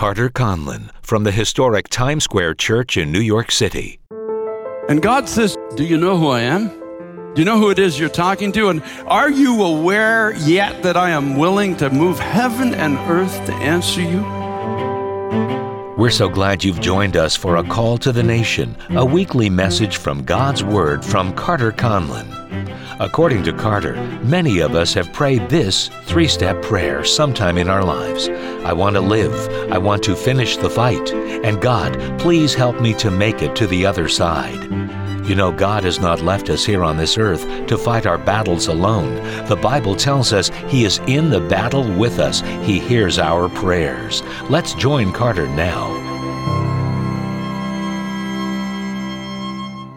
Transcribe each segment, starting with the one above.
Carter Conlon from the historic Times Square Church in New York City. And God says, Do you know who I am? Do you know who it is you're talking to? And are you aware yet that I am willing to move heaven and earth to answer you? We're so glad you've joined us for a call to the nation, a weekly message from God's Word from Carter Conlon. According to Carter, many of us have prayed this three step prayer sometime in our lives I want to live, I want to finish the fight, and God, please help me to make it to the other side. You know, God has not left us here on this earth to fight our battles alone. The Bible tells us He is in the battle with us. He hears our prayers. Let's join Carter now.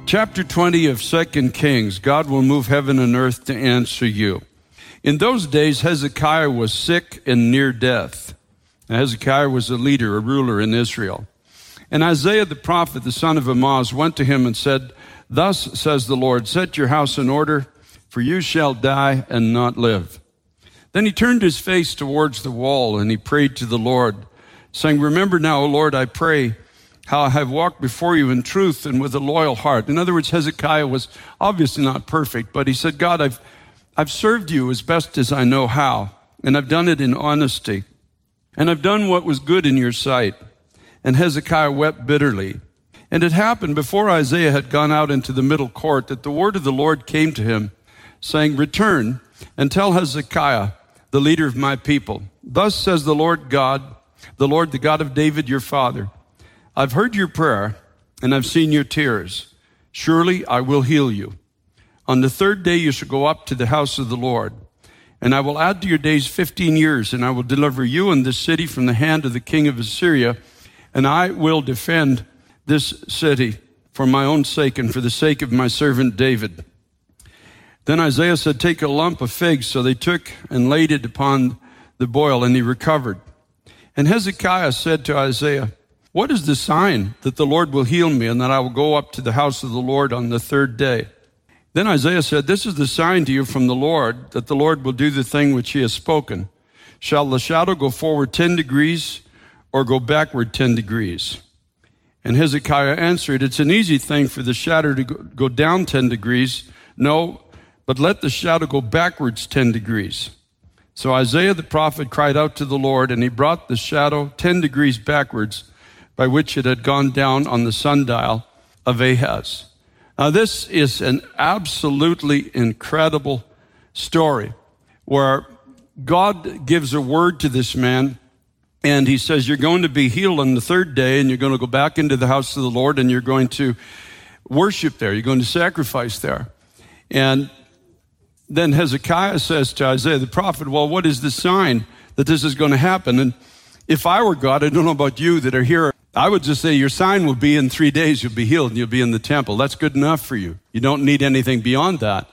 Chapter 20 of 2 Kings God will move heaven and earth to answer you. In those days, Hezekiah was sick and near death. Now, Hezekiah was a leader, a ruler in Israel. And Isaiah the prophet, the son of Amoz, went to him and said, Thus says the Lord, set your house in order, for you shall die and not live. Then he turned his face towards the wall and he prayed to the Lord, saying, Remember now, O Lord, I pray, how I have walked before you in truth and with a loyal heart. In other words, Hezekiah was obviously not perfect, but he said, God, I've, I've served you as best as I know how, and I've done it in honesty, and I've done what was good in your sight. And Hezekiah wept bitterly. And it happened before Isaiah had gone out into the middle court that the word of the Lord came to him, saying, Return and tell Hezekiah, the leader of my people, Thus says the Lord God, the Lord, the God of David, your father. I've heard your prayer and I've seen your tears. Surely I will heal you. On the third day you shall go up to the house of the Lord. And I will add to your days 15 years, and I will deliver you and this city from the hand of the king of Assyria, and I will defend this city for my own sake and for the sake of my servant David. Then Isaiah said, Take a lump of figs. So they took and laid it upon the boil, and he recovered. And Hezekiah said to Isaiah, what is the sign that the Lord will heal me and that I will go up to the house of the Lord on the third day? Then Isaiah said, This is the sign to you from the Lord that the Lord will do the thing which he has spoken. Shall the shadow go forward 10 degrees or go backward 10 degrees? And Hezekiah answered, It's an easy thing for the shadow to go down 10 degrees. No, but let the shadow go backwards 10 degrees. So Isaiah the prophet cried out to the Lord, and he brought the shadow 10 degrees backwards by which it had gone down on the sundial of Ahaz. Now, this is an absolutely incredible story where God gives a word to this man and he says, You're going to be healed on the third day and you're going to go back into the house of the Lord and you're going to worship there. You're going to sacrifice there. And then Hezekiah says to Isaiah the prophet, Well, what is the sign that this is going to happen? And if I were God, I don't know about you that are here, I would just say your sign will be in three days, you'll be healed and you'll be in the temple. That's good enough for you. You don't need anything beyond that.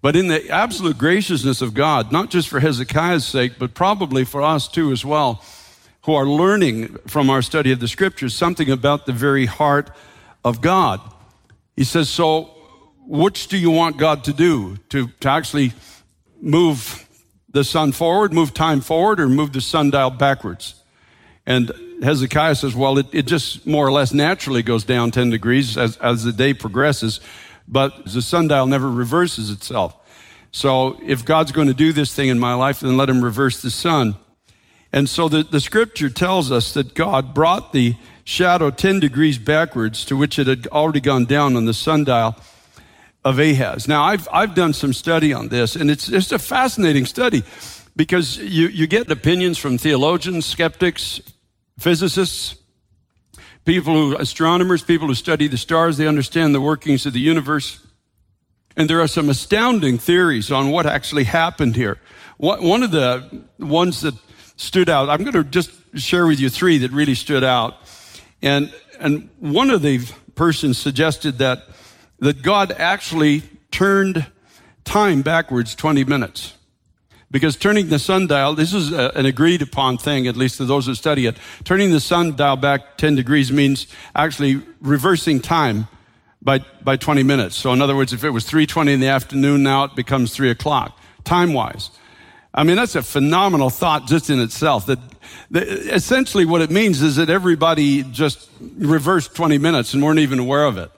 But in the absolute graciousness of God, not just for Hezekiah's sake, but probably for us too as well, who are learning from our study of the scriptures something about the very heart of God. He says, So, which do you want God to do? To, to actually move the sun forward, move time forward, or move the sundial backwards? And Hezekiah says, well, it, it just more or less naturally goes down 10 degrees as, as the day progresses, but the sundial never reverses itself. So if God's going to do this thing in my life, then let him reverse the sun. And so the, the scripture tells us that God brought the shadow 10 degrees backwards to which it had already gone down on the sundial of Ahaz. Now, I've, I've done some study on this, and it's just a fascinating study because you, you get opinions from theologians, skeptics, physicists, people who, astronomers, people who study the stars, they understand the workings of the universe. And there are some astounding theories on what actually happened here. One of the ones that stood out, I'm going to just share with you three that really stood out. And, and one of the persons suggested that, that God actually turned time backwards 20 minutes. Because turning the sundial, this is a, an agreed upon thing, at least to those who study it. Turning the sundial back 10 degrees means actually reversing time by, by 20 minutes. So in other words, if it was 3.20 in the afternoon, now it becomes 3 o'clock, time-wise. I mean, that's a phenomenal thought just in itself. That, that, essentially what it means is that everybody just reversed 20 minutes and weren't even aware of it.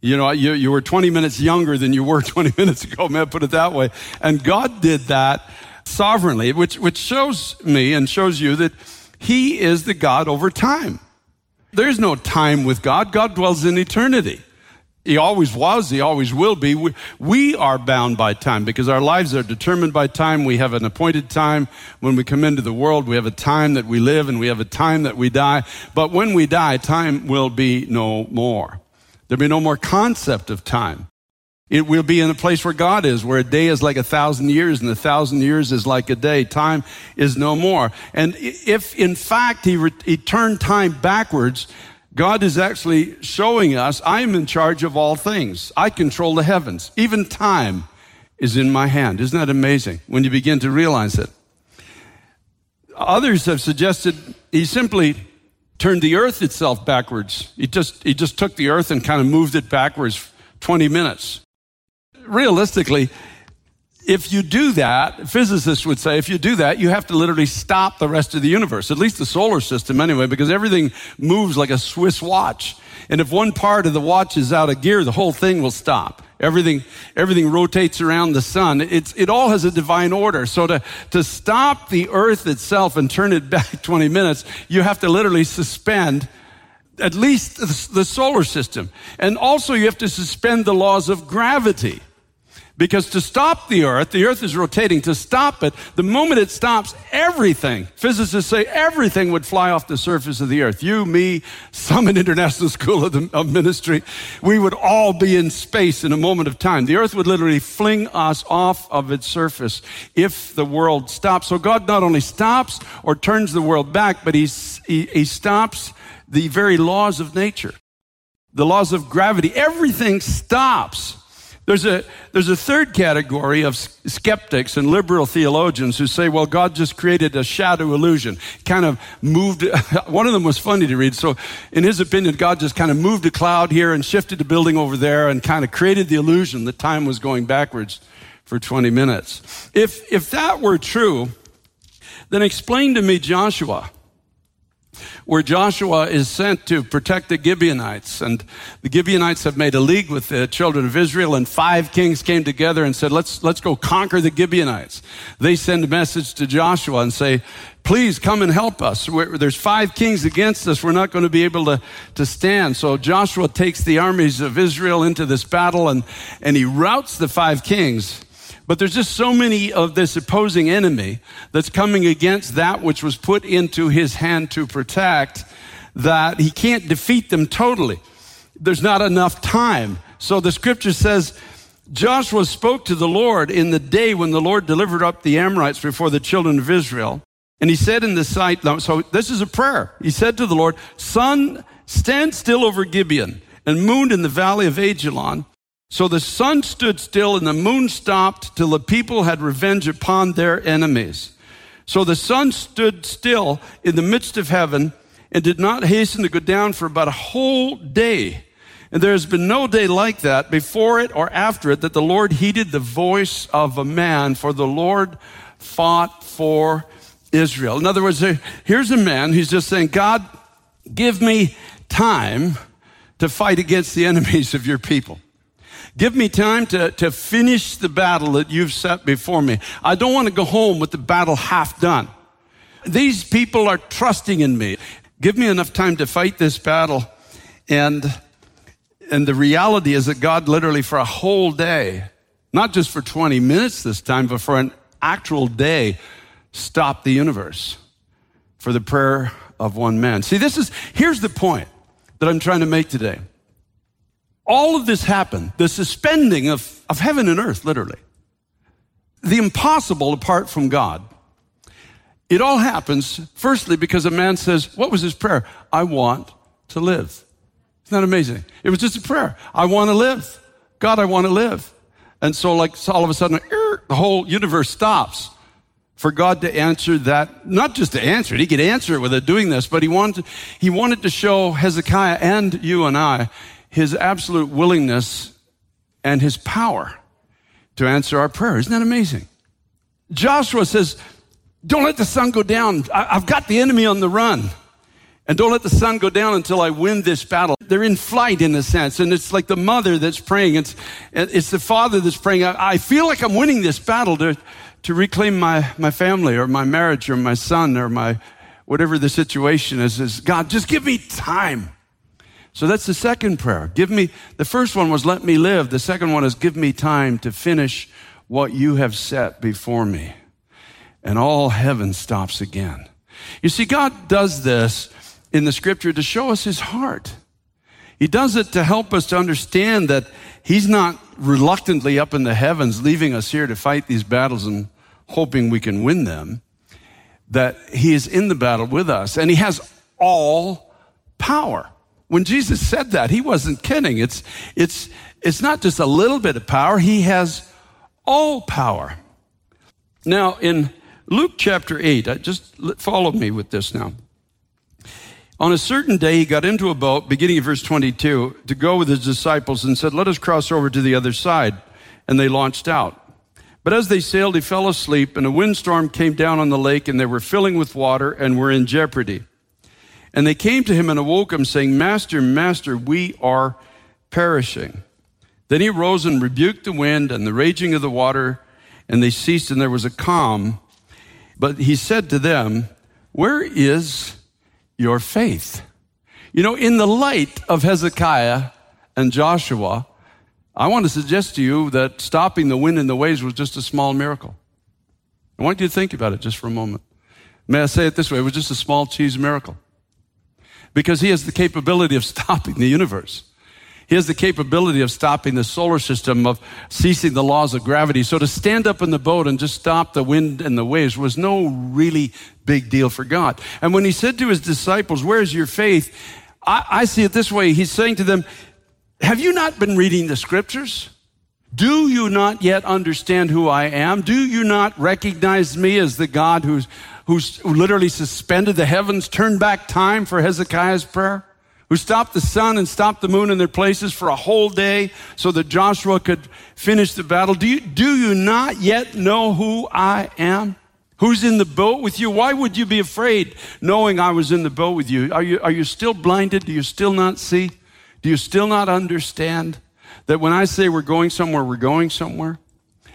You know, you, you were 20 minutes younger than you were 20 minutes ago, man, put it that way. And God did that sovereignly, which, which shows me and shows you that He is the God over time. There's no time with God. God dwells in eternity. He always was, he always will be. We, we, are bound by time because our lives are determined by time. We have an appointed time when we come into the world. We have a time that we live and we have a time that we die. But when we die, time will be no more. There'll be no more concept of time. It will be in a place where God is, where a day is like a thousand years and a thousand years is like a day. Time is no more. And if in fact he, re- he turned time backwards, God is actually showing us I am in charge of all things. I control the heavens. Even time is in my hand. Isn't that amazing when you begin to realize it? Others have suggested he simply turned the earth itself backwards. He just, he just took the earth and kind of moved it backwards 20 minutes. Realistically, if you do that, physicists would say, if you do that, you have to literally stop the rest of the universe, at least the solar system anyway, because everything moves like a Swiss watch. And if one part of the watch is out of gear, the whole thing will stop. Everything, everything rotates around the sun. It's, it all has a divine order. So to, to stop the earth itself and turn it back 20 minutes, you have to literally suspend at least the solar system. And also you have to suspend the laws of gravity. Because to stop the earth, the earth is rotating, to stop it, the moment it stops, everything, physicists say everything would fly off the surface of the earth. You, me, Summit International School of, the, of Ministry, we would all be in space in a moment of time. The earth would literally fling us off of its surface if the world stops. So God not only stops or turns the world back, but he, he, he stops the very laws of nature, the laws of gravity. Everything stops there's a, there's a third category of skeptics and liberal theologians who say, well, God just created a shadow illusion, kind of moved. One of them was funny to read. So, in his opinion, God just kind of moved a cloud here and shifted the building over there and kind of created the illusion that time was going backwards for 20 minutes. If, if that were true, then explain to me Joshua where Joshua is sent to protect the Gibeonites. And the Gibeonites have made a league with the children of Israel, and five kings came together and said, Let's, let's go conquer the Gibeonites. They send a message to Joshua and say, Please come and help us. We're, there's five kings against us. We're not going to be able to, to stand. So Joshua takes the armies of Israel into this battle and, and he routs the five kings. But there's just so many of this opposing enemy that's coming against that which was put into his hand to protect that he can't defeat them totally. There's not enough time. So the scripture says, Joshua spoke to the Lord in the day when the Lord delivered up the Amorites before the children of Israel. And he said in the sight, so this is a prayer. He said to the Lord, Sun, stand still over Gibeon and moon in the valley of Ajalon. So the sun stood still and the moon stopped till the people had revenge upon their enemies. So the sun stood still in the midst of heaven and did not hasten to go down for about a whole day. And there has been no day like that before it or after it that the Lord heeded the voice of a man, for the Lord fought for Israel. In other words, here's a man who's just saying, God, give me time to fight against the enemies of your people. Give me time to, to finish the battle that you've set before me. I don't want to go home with the battle half done. These people are trusting in me. Give me enough time to fight this battle. And, and the reality is that God literally for a whole day, not just for 20 minutes this time, but for an actual day, stopped the universe for the prayer of one man. See, this is, here's the point that I'm trying to make today all of this happened, the suspending of, of heaven and earth, literally. The impossible apart from God. It all happens, firstly, because a man says, What was his prayer? I want to live. Isn't that amazing? It was just a prayer. I want to live. God, I want to live. And so, like, so all of a sudden, er, the whole universe stops for God to answer that, not just to answer it, he could answer it without doing this, but he wanted, he wanted to show Hezekiah and you and I his absolute willingness and his power to answer our prayer. Isn't that amazing? Joshua says, Don't let the sun go down. I've got the enemy on the run. And don't let the sun go down until I win this battle. They're in flight in a sense. And it's like the mother that's praying. It's, it's the father that's praying. I feel like I'm winning this battle to, to reclaim my, my family or my marriage or my son or my whatever the situation is, is God, just give me time. So that's the second prayer. Give me, the first one was let me live. The second one is give me time to finish what you have set before me. And all heaven stops again. You see, God does this in the scripture to show us his heart. He does it to help us to understand that he's not reluctantly up in the heavens leaving us here to fight these battles and hoping we can win them. That he is in the battle with us and he has all power. When Jesus said that, he wasn't kidding. It's, it's, it's not just a little bit of power. He has all power. Now, in Luke chapter 8, uh, just follow me with this now. On a certain day, he got into a boat, beginning of verse 22, to go with his disciples and said, Let us cross over to the other side. And they launched out. But as they sailed, he fell asleep, and a windstorm came down on the lake, and they were filling with water and were in jeopardy. And they came to him and awoke him, saying, Master, Master, we are perishing. Then he rose and rebuked the wind and the raging of the water, and they ceased, and there was a calm. But he said to them, Where is your faith. You know, in the light of Hezekiah and Joshua, I want to suggest to you that stopping the wind and the waves was just a small miracle. I want you to think about it just for a moment. May I say it this way? It was just a small cheese miracle. Because he has the capability of stopping the universe. He has the capability of stopping the solar system, of ceasing the laws of gravity. So to stand up in the boat and just stop the wind and the waves was no really big deal for God. And when he said to his disciples, Where's your faith? I, I see it this way. He's saying to them, Have you not been reading the scriptures? Do you not yet understand who I am? Do you not recognize me as the God who's, who's who literally suspended the heavens, turned back time for Hezekiah's prayer? who stopped the sun and stopped the moon in their places for a whole day so that Joshua could finish the battle. Do you, do you not yet know who I am? Who's in the boat with you? Why would you be afraid knowing I was in the boat with you? Are you, are you still blinded? Do you still not see? Do you still not understand that when I say we're going somewhere, we're going somewhere?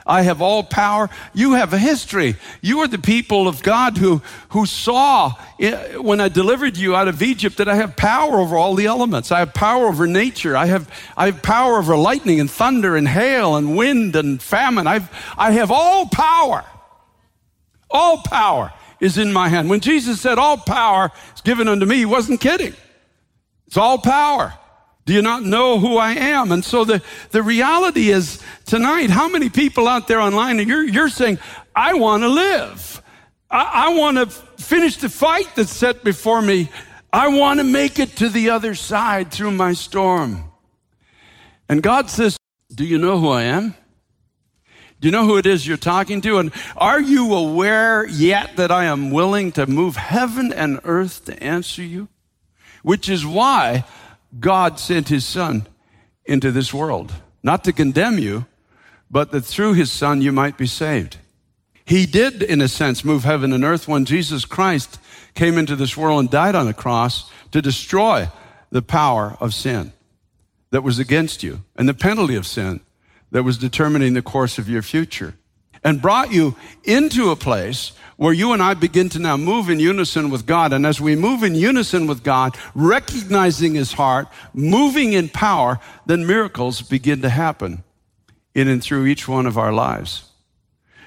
I have all power. You have a history. You are the people of God who, who saw eh, when I delivered you out of Egypt that I have power over all the elements. I have power over nature. I have, I have power over lightning and thunder and hail and wind and famine. I've, I have all power. All power is in my hand. When Jesus said all power is given unto me, he wasn't kidding. It's all power. Do you not know who I am? And so the, the reality is tonight, how many people out there online, and you're, you're saying, I want to live. I, I want to finish the fight that's set before me. I want to make it to the other side through my storm. And God says, Do you know who I am? Do you know who it is you're talking to? And are you aware yet that I am willing to move heaven and earth to answer you? Which is why God sent his son into this world, not to condemn you, but that through his son you might be saved. He did, in a sense, move heaven and earth when Jesus Christ came into this world and died on the cross to destroy the power of sin that was against you and the penalty of sin that was determining the course of your future and brought you into a place where you and I begin to now move in unison with God. And as we move in unison with God, recognizing His heart, moving in power, then miracles begin to happen in and through each one of our lives.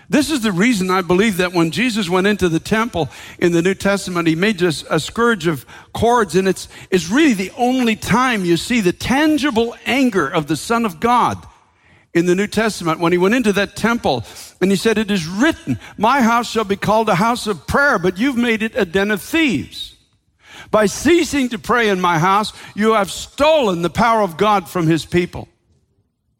This is the reason I believe that when Jesus went into the temple in the New Testament, he made just a scourge of cords, and it's, it's really the only time you see the tangible anger of the Son of God in the New Testament when he went into that temple and he said, It is written, My house shall be called a house of prayer, but you've made it a den of thieves. By ceasing to pray in my house, you have stolen the power of God from his people.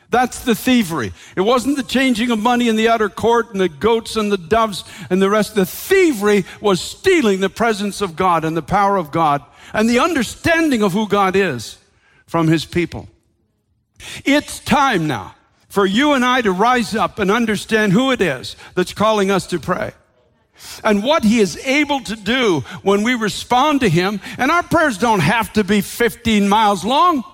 That's the thievery. It wasn't the changing of money in the outer court and the goats and the doves and the rest. The thievery was stealing the presence of God and the power of God and the understanding of who God is from his people. It's time now for you and I to rise up and understand who it is that's calling us to pray and what he is able to do when we respond to him. And our prayers don't have to be 15 miles long.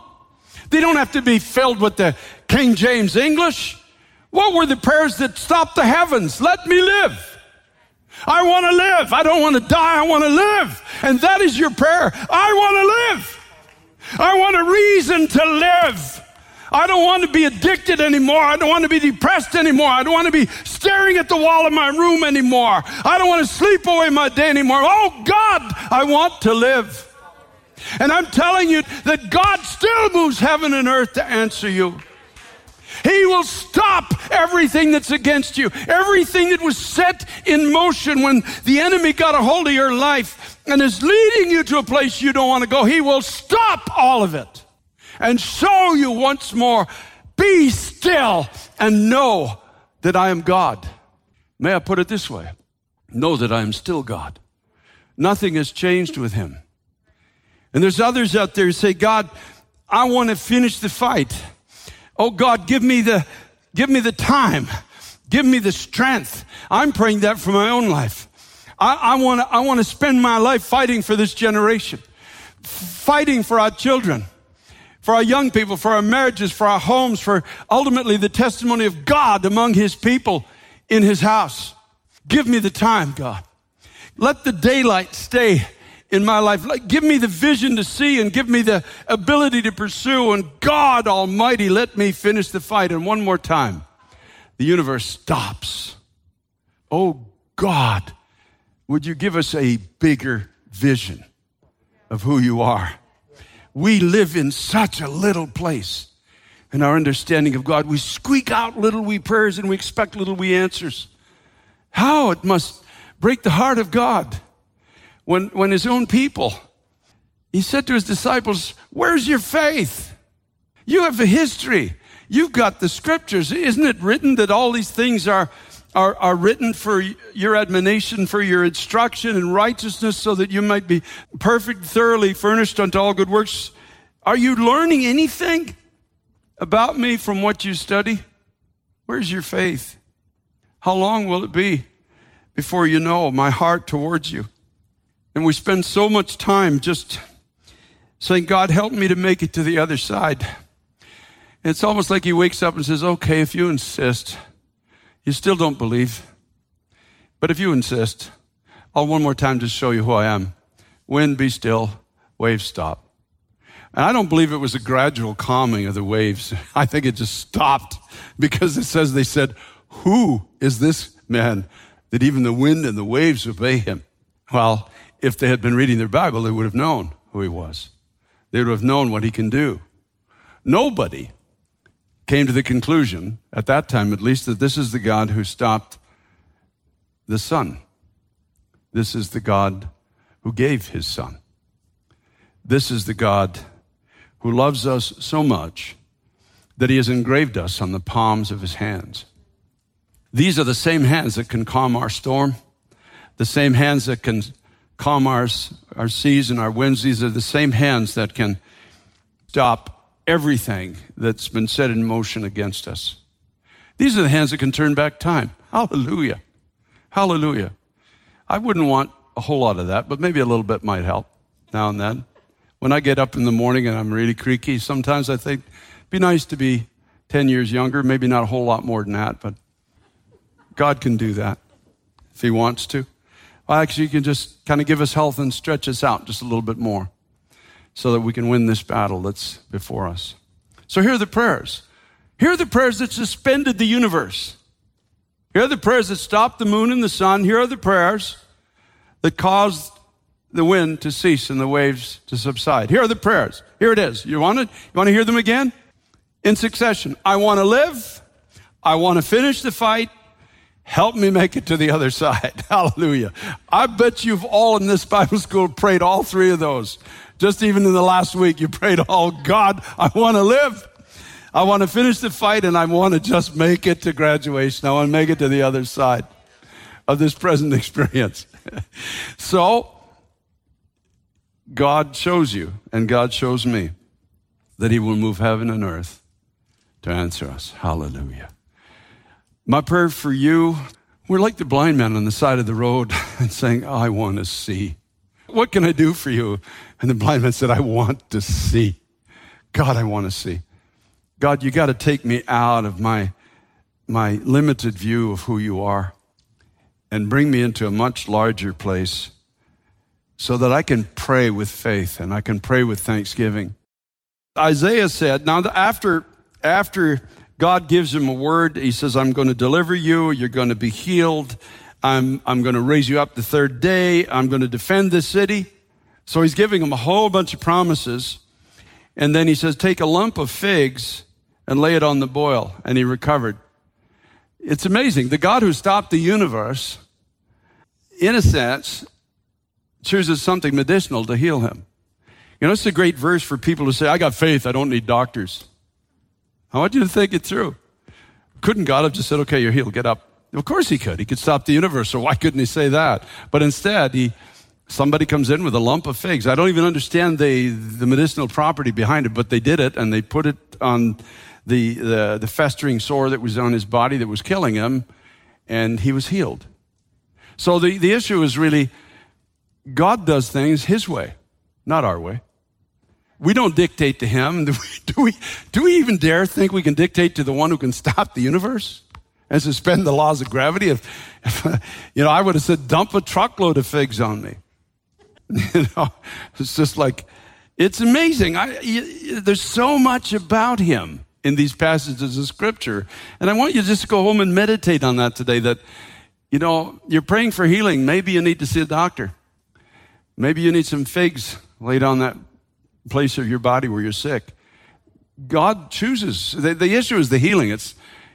They don't have to be filled with the King James English. What were the prayers that stopped the heavens? Let me live. I want to live. I don't want to die. I want to live. And that is your prayer. I want to live. I want a reason to live. I don't want to be addicted anymore. I don't want to be depressed anymore. I don't want to be staring at the wall of my room anymore. I don't want to sleep away my day anymore. Oh God, I want to live. And I'm telling you that God still moves heaven and earth to answer you. He will stop everything that's against you, everything that was set in motion when the enemy got a hold of your life and is leading you to a place you don't want to go. He will stop all of it and show you once more be still and know that I am God. May I put it this way? Know that I am still God. Nothing has changed with him. And there's others out there who say, God, I want to finish the fight. Oh God, give me the, give me the time. Give me the strength. I'm praying that for my own life. I, want to, I want to spend my life fighting for this generation, fighting for our children, for our young people, for our marriages, for our homes, for ultimately the testimony of God among his people in his house. Give me the time, God. Let the daylight stay in my life. Like, give me the vision to see and give me the ability to pursue. And God Almighty, let me finish the fight. And one more time, the universe stops. Oh God, would you give us a bigger vision of who you are? We live in such a little place in our understanding of God. We squeak out little wee prayers and we expect little wee answers. How it must break the heart of God when, when his own people, he said to his disciples, Where's your faith? You have a history. You've got the scriptures. Isn't it written that all these things are, are, are written for your admonition, for your instruction in righteousness, so that you might be perfect, thoroughly furnished unto all good works? Are you learning anything about me from what you study? Where's your faith? How long will it be before you know my heart towards you? And we spend so much time just saying, God, help me to make it to the other side. And it's almost like he wakes up and says, okay, if you insist, you still don't believe. But if you insist, I'll one more time just show you who I am. Wind, be still. Waves, stop. And I don't believe it was a gradual calming of the waves. I think it just stopped because it says they said, Who is this man that even the wind and the waves obey him? Well, if they had been reading their Bible, they would have known who he was. They would have known what he can do. Nobody came to the conclusion, at that time at least, that this is the God who stopped the sun. This is the God who gave his son. This is the God who loves us so much that he has engraved us on the palms of his hands. These are the same hands that can calm our storm, the same hands that can calm our, our seas and our winds. These are the same hands that can stop everything that's been set in motion against us. These are the hands that can turn back time. Hallelujah. Hallelujah. I wouldn't want a whole lot of that, but maybe a little bit might help now and then. When I get up in the morning and I'm really creaky, sometimes I think be nice to be 10 years younger, maybe not a whole lot more than that, but God can do that if He wants to. Well, actually, you can just kind of give us health and stretch us out just a little bit more so that we can win this battle that's before us. So here are the prayers. Here are the prayers that suspended the universe. Here are the prayers that stopped the moon and the sun. Here are the prayers that caused the wind to cease and the waves to subside. Here are the prayers. Here it is. You want to, you want to hear them again? In succession. I want to live. I want to finish the fight. Help me make it to the other side. Hallelujah. I bet you've all in this Bible school prayed all three of those. Just even in the last week, you prayed, Oh God, I want to live. I want to finish the fight and I want to just make it to graduation. I want to make it to the other side of this present experience. so, God shows you and God shows me that He will move heaven and earth to answer us. Hallelujah. My prayer for you, we're like the blind man on the side of the road and saying, I want to see. What can I do for you? And the blind man said, I want to see. God, I want to see. God, you got to take me out of my, my limited view of who you are and bring me into a much larger place so that I can pray with faith and I can pray with thanksgiving. Isaiah said, now after, after God gives him a word, he says, I'm going to deliver you, you're going to be healed, I'm, I'm going to raise you up the third day, I'm going to defend this city. So he's giving him a whole bunch of promises. And then he says, Take a lump of figs and lay it on the boil. And he recovered. It's amazing. The God who stopped the universe, in a sense, chooses something medicinal to heal him. You know, it's a great verse for people to say, I got faith, I don't need doctors. I want you to think it through. Couldn't God have just said, okay, you're healed, get up? Of course he could. He could stop the universe, so why couldn't he say that? But instead, he, somebody comes in with a lump of figs. I don't even understand the, the medicinal property behind it, but they did it and they put it on the, the, the festering sore that was on his body that was killing him, and he was healed. So the, the issue is really God does things his way, not our way. We don't dictate to him. Do we, do we, do we even dare think we can dictate to the one who can stop the universe and suspend the laws of gravity? If, if you know, I would have said, dump a truckload of figs on me. You know, it's just like, it's amazing. I, you, there's so much about him in these passages of scripture. And I want you to just go home and meditate on that today that, you know, you're praying for healing. Maybe you need to see a doctor. Maybe you need some figs laid on that place of your body where you're sick. God chooses. The, the issue is the healing. It's,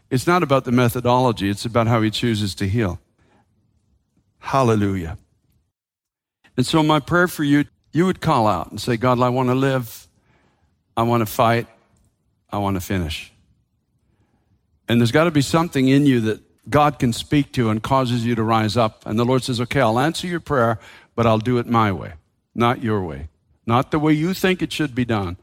it's not about the methodology, it's about how He chooses to heal. Hallelujah. And so, my prayer for you, you would call out and say, God, I want to live, I want to fight, I want to finish. And there's got to be something in you that God can speak to and causes you to rise up. And the Lord says, Okay, I'll answer your prayer, but I'll do it my way, not your way, not the way you think it should be done.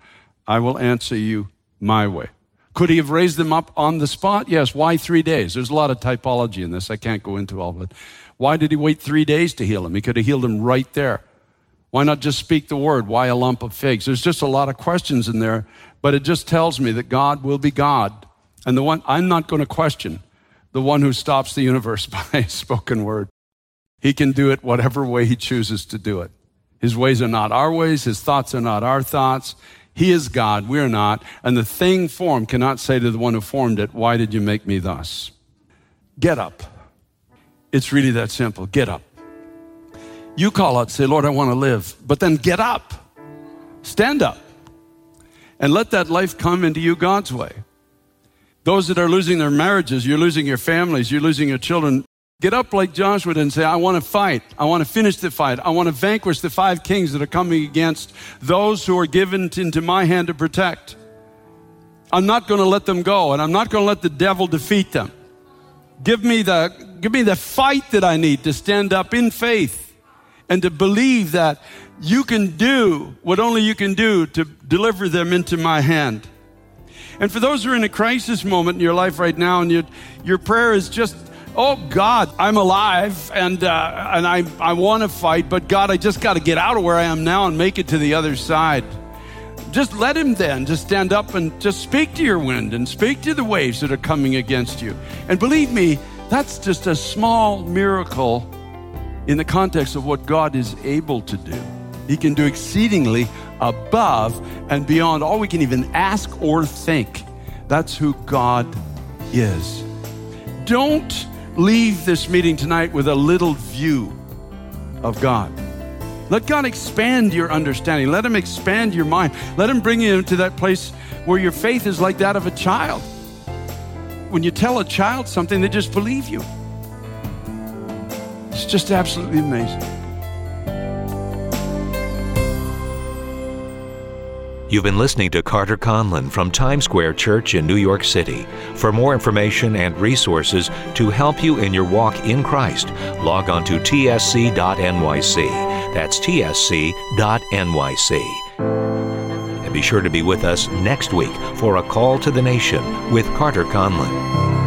I will answer you my way. Could he have raised them up on the spot? Yes. Why three days? There's a lot of typology in this. I can't go into all of it. Why did he wait three days to heal him? He could have healed him right there. Why not just speak the word? Why a lump of figs? There's just a lot of questions in there, but it just tells me that God will be God. And the one I'm not going to question, the one who stops the universe by a spoken word. He can do it whatever way he chooses to do it. His ways are not our ways, his thoughts are not our thoughts. He is God, we're not. And the thing formed cannot say to the one who formed it, Why did you make me thus? Get up. It's really that simple. Get up. You call out, say, Lord, I want to live. But then get up. Stand up. And let that life come into you God's way. Those that are losing their marriages, you're losing your families, you're losing your children, Get up like Joshua and say, I want to fight. I want to finish the fight. I want to vanquish the five kings that are coming against those who are given into my hand to protect. I'm not going to let them go, and I'm not going to let the devil defeat them. Give me the, give me the fight that I need to stand up in faith and to believe that you can do what only you can do to deliver them into my hand. And for those who are in a crisis moment in your life right now, and your, your prayer is just, oh God, I'm alive and uh, and I I want to fight, but God, I just got to get out of where I am now and make it to the other side. Just let him then just stand up and just speak to your wind and speak to the waves that are coming against you. And believe me, that's just a small miracle in the context of what God is able to do. He can do exceedingly above and beyond all we can even ask or think. That's who God is. Don't leave this meeting tonight with a little view of God. Let God expand your understanding. Let Him expand your mind. Let Him bring you into that place where your faith is like that of a child. When you tell a child something, they just believe you. It's just absolutely amazing. You've been listening to Carter Conlon from Times Square Church in New York City. For more information and resources to help you in your walk in Christ, log on to tsc.nyc. That's tsc.nyc. And be sure to be with us next week for A Call to the Nation with Carter Conlon.